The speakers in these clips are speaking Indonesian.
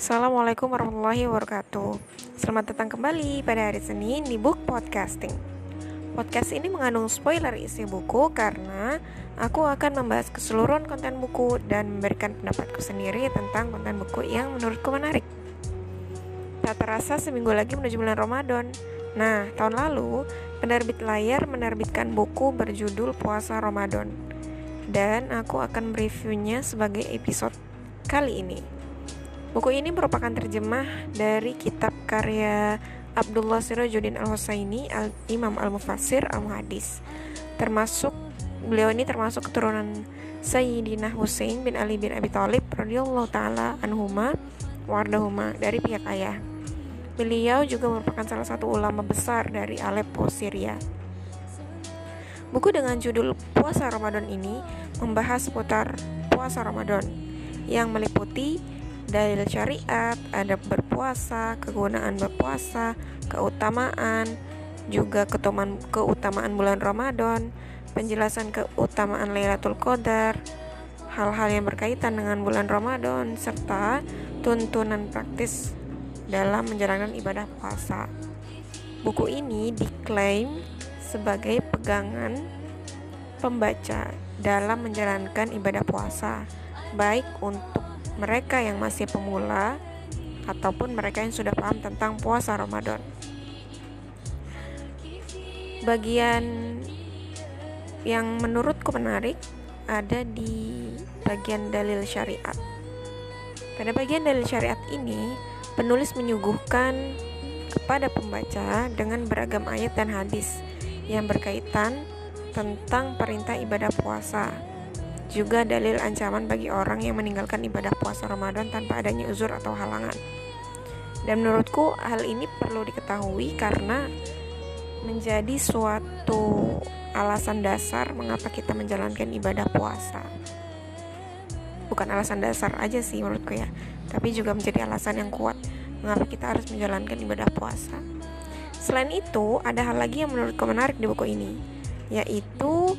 Assalamualaikum warahmatullahi wabarakatuh. Selamat datang kembali pada hari Senin di Book Podcasting. Podcast ini mengandung spoiler isi buku karena aku akan membahas keseluruhan konten buku dan memberikan pendapatku sendiri tentang konten buku yang menurutku menarik. Tak terasa seminggu lagi menuju bulan Ramadan. Nah, tahun lalu penerbit layar menerbitkan buku berjudul Puasa Ramadan. Dan aku akan mereviewnya sebagai episode kali ini Buku ini merupakan terjemah dari kitab karya Abdullah Sirajuddin Al-Husaini, Al Imam Al-Mufassir Al-Muhadis. Termasuk beliau ini termasuk keturunan Sayyidina Husain bin Ali bin Abi Thalib radhiyallahu taala anhuma wardahuma dari pihak ayah. Beliau juga merupakan salah satu ulama besar dari Aleppo, Syria. Buku dengan judul Puasa Ramadan ini membahas seputar puasa Ramadan yang meliputi dalil syariat, ada berpuasa, kegunaan berpuasa, keutamaan, juga keutamaan, keutamaan bulan Ramadan, penjelasan keutamaan Lailatul Qadar, hal-hal yang berkaitan dengan bulan Ramadan, serta tuntunan praktis dalam menjalankan ibadah puasa. Buku ini diklaim sebagai pegangan pembaca dalam menjalankan ibadah puasa, baik untuk mereka yang masih pemula ataupun mereka yang sudah paham tentang puasa Ramadan. Bagian yang menurutku menarik ada di bagian dalil syariat. Pada bagian dalil syariat ini, penulis menyuguhkan kepada pembaca dengan beragam ayat dan hadis yang berkaitan tentang perintah ibadah puasa juga dalil ancaman bagi orang yang meninggalkan ibadah puasa Ramadan tanpa adanya uzur atau halangan. Dan menurutku hal ini perlu diketahui karena menjadi suatu alasan dasar mengapa kita menjalankan ibadah puasa. Bukan alasan dasar aja sih menurutku ya, tapi juga menjadi alasan yang kuat mengapa kita harus menjalankan ibadah puasa. Selain itu, ada hal lagi yang menurutku menarik di buku ini, yaitu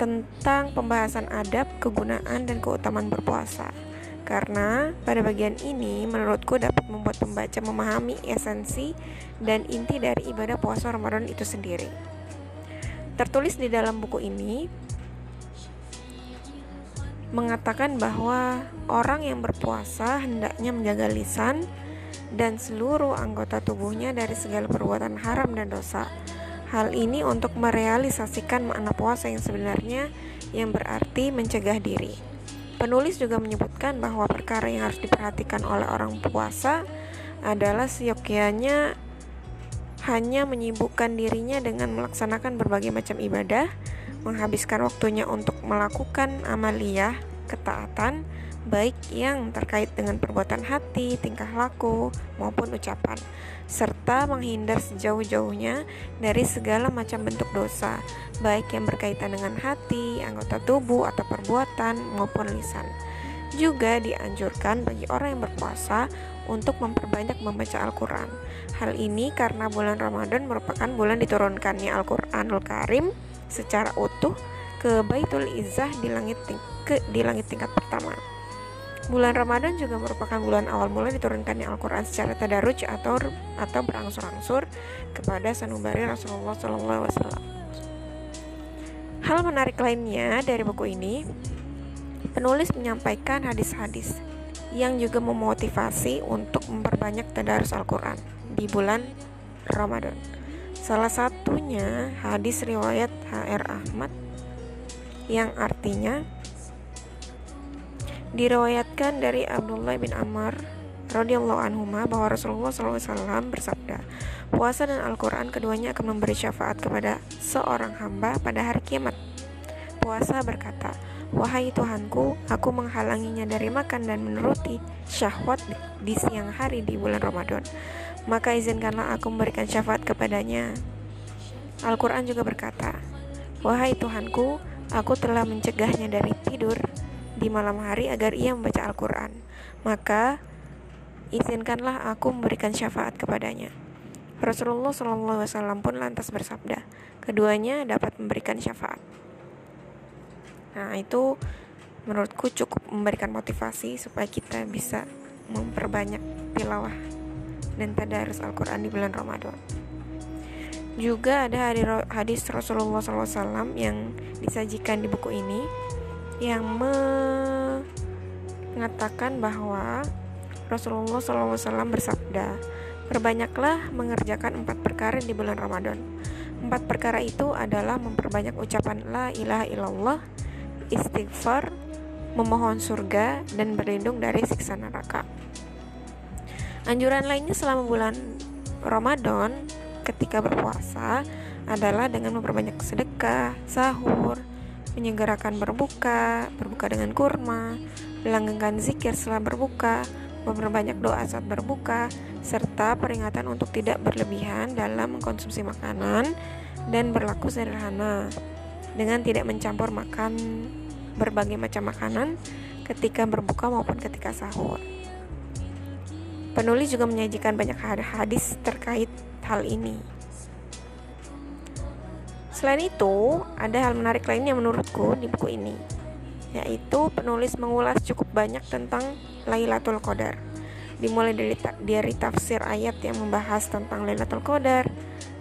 tentang pembahasan adab, kegunaan, dan keutamaan berpuasa. Karena pada bagian ini menurutku dapat membuat pembaca memahami esensi dan inti dari ibadah puasa Ramadan itu sendiri. Tertulis di dalam buku ini mengatakan bahwa orang yang berpuasa hendaknya menjaga lisan dan seluruh anggota tubuhnya dari segala perbuatan haram dan dosa Hal ini untuk merealisasikan makna puasa yang sebenarnya yang berarti mencegah diri. Penulis juga menyebutkan bahwa perkara yang harus diperhatikan oleh orang puasa adalah seyogyanya hanya menyibukkan dirinya dengan melaksanakan berbagai macam ibadah, menghabiskan waktunya untuk melakukan amaliyah, ketaatan, baik yang terkait dengan perbuatan hati, tingkah laku, maupun ucapan, serta menghindar sejauh-jauhnya dari segala macam bentuk dosa, baik yang berkaitan dengan hati, anggota tubuh, atau perbuatan, maupun lisan. Juga dianjurkan bagi orang yang berpuasa untuk memperbanyak membaca Al-Quran. Hal ini karena bulan Ramadan merupakan bulan diturunkannya Al-Quranul Karim secara utuh ke Baitul Izzah di langit, ke, di langit tingkat pertama. Bulan Ramadan juga merupakan bulan awal mula diturunkannya Al-Quran secara tadaruj atau atau berangsur-angsur kepada sanubari Rasulullah SAW. Hal menarik lainnya dari buku ini, penulis menyampaikan hadis-hadis yang juga memotivasi untuk memperbanyak tadarus Al-Quran di bulan Ramadan. Salah satunya hadis riwayat HR Ahmad yang artinya Diriwayatkan dari Abdullah bin Amr radhiyallahu anhu bahwa Rasulullah SAW bersabda, puasa dan Al-Quran keduanya akan memberi syafaat kepada seorang hamba pada hari kiamat. Puasa berkata, Wahai Tuhanku, aku menghalanginya dari makan dan menuruti syahwat di siang hari di bulan Ramadan. Maka izinkanlah aku memberikan syafaat kepadanya. Al-Quran juga berkata, Wahai Tuhanku, aku telah mencegahnya dari tidur di malam hari agar ia membaca Al-Quran. Maka izinkanlah aku memberikan syafaat kepadanya. Rasulullah SAW pun lantas bersabda, keduanya dapat memberikan syafaat. Nah itu menurutku cukup memberikan motivasi supaya kita bisa memperbanyak tilawah dan tadarus Al-Quran di bulan Ramadan. Juga ada hadis Rasulullah SAW yang disajikan di buku ini yang mengatakan bahwa Rasulullah SAW bersabda, Perbanyaklah mengerjakan empat perkara di bulan Ramadan. Empat perkara itu adalah memperbanyak ucapan La ilaha illallah, istighfar, memohon surga, dan berlindung dari siksa neraka. Anjuran lainnya selama bulan Ramadan ketika berpuasa adalah dengan memperbanyak sedekah, sahur, menyegerakan berbuka, berbuka dengan kurma, melanggengkan zikir setelah berbuka, memperbanyak doa saat berbuka, serta peringatan untuk tidak berlebihan dalam mengkonsumsi makanan dan berlaku sederhana dengan tidak mencampur makan berbagai macam makanan ketika berbuka maupun ketika sahur. Penulis juga menyajikan banyak hadis terkait hal ini. Selain itu, ada hal menarik lain yang menurutku di buku ini, yaitu penulis mengulas cukup banyak tentang Lailatul Qadar. Dimulai dari, dari tafsir ayat yang membahas tentang Lailatul Qadar,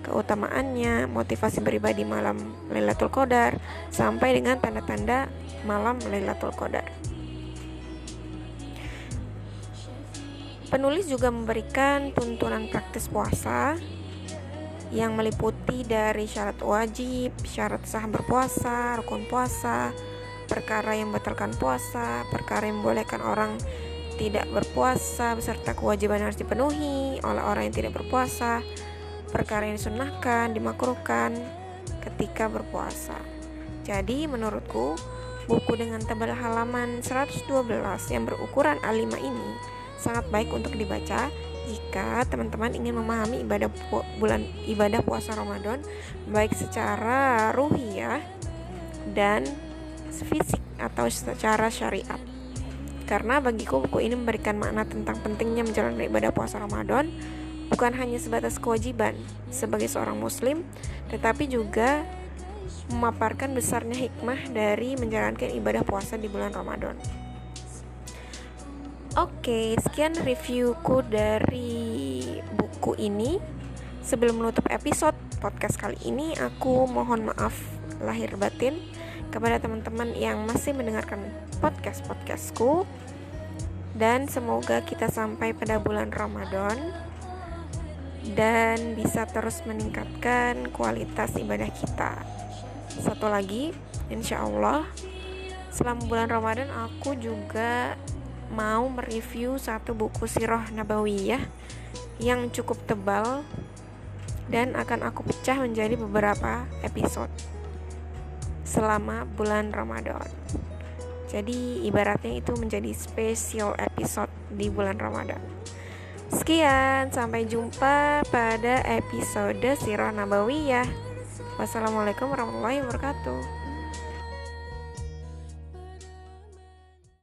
keutamaannya, motivasi beribadah malam Lailatul Qadar, sampai dengan tanda-tanda malam Lailatul Qadar. Penulis juga memberikan tuntunan praktis puasa yang meliputi dari syarat wajib, syarat sah berpuasa, rukun puasa, perkara yang membatalkan puasa, perkara yang membolehkan orang tidak berpuasa beserta kewajiban harus dipenuhi oleh orang yang tidak berpuasa, perkara yang disunahkan, dimakruhkan ketika berpuasa. Jadi menurutku buku dengan tebal halaman 112 yang berukuran A5 ini sangat baik untuk dibaca jika teman-teman ingin memahami ibadah pu bulan ibadah puasa Ramadan baik secara ruhiyah dan fisik atau secara syariat. Karena bagiku buku ini memberikan makna tentang pentingnya menjalankan ibadah puasa Ramadan bukan hanya sebatas kewajiban sebagai seorang muslim, tetapi juga memaparkan besarnya hikmah dari menjalankan ibadah puasa di bulan Ramadan. Oke, sekian reviewku dari buku ini. Sebelum menutup episode podcast kali ini, aku mohon maaf lahir batin kepada teman-teman yang masih mendengarkan podcast-podcastku. Dan semoga kita sampai pada bulan Ramadan dan bisa terus meningkatkan kualitas ibadah kita. Satu lagi, insya Allah, selama bulan Ramadan aku juga mau mereview satu buku sirah nabawiyah yang cukup tebal dan akan aku pecah menjadi beberapa episode selama bulan Ramadan. Jadi ibaratnya itu menjadi special episode di bulan Ramadan. Sekian, sampai jumpa pada episode Sirah Nabawiyah. Wassalamualaikum warahmatullahi wabarakatuh.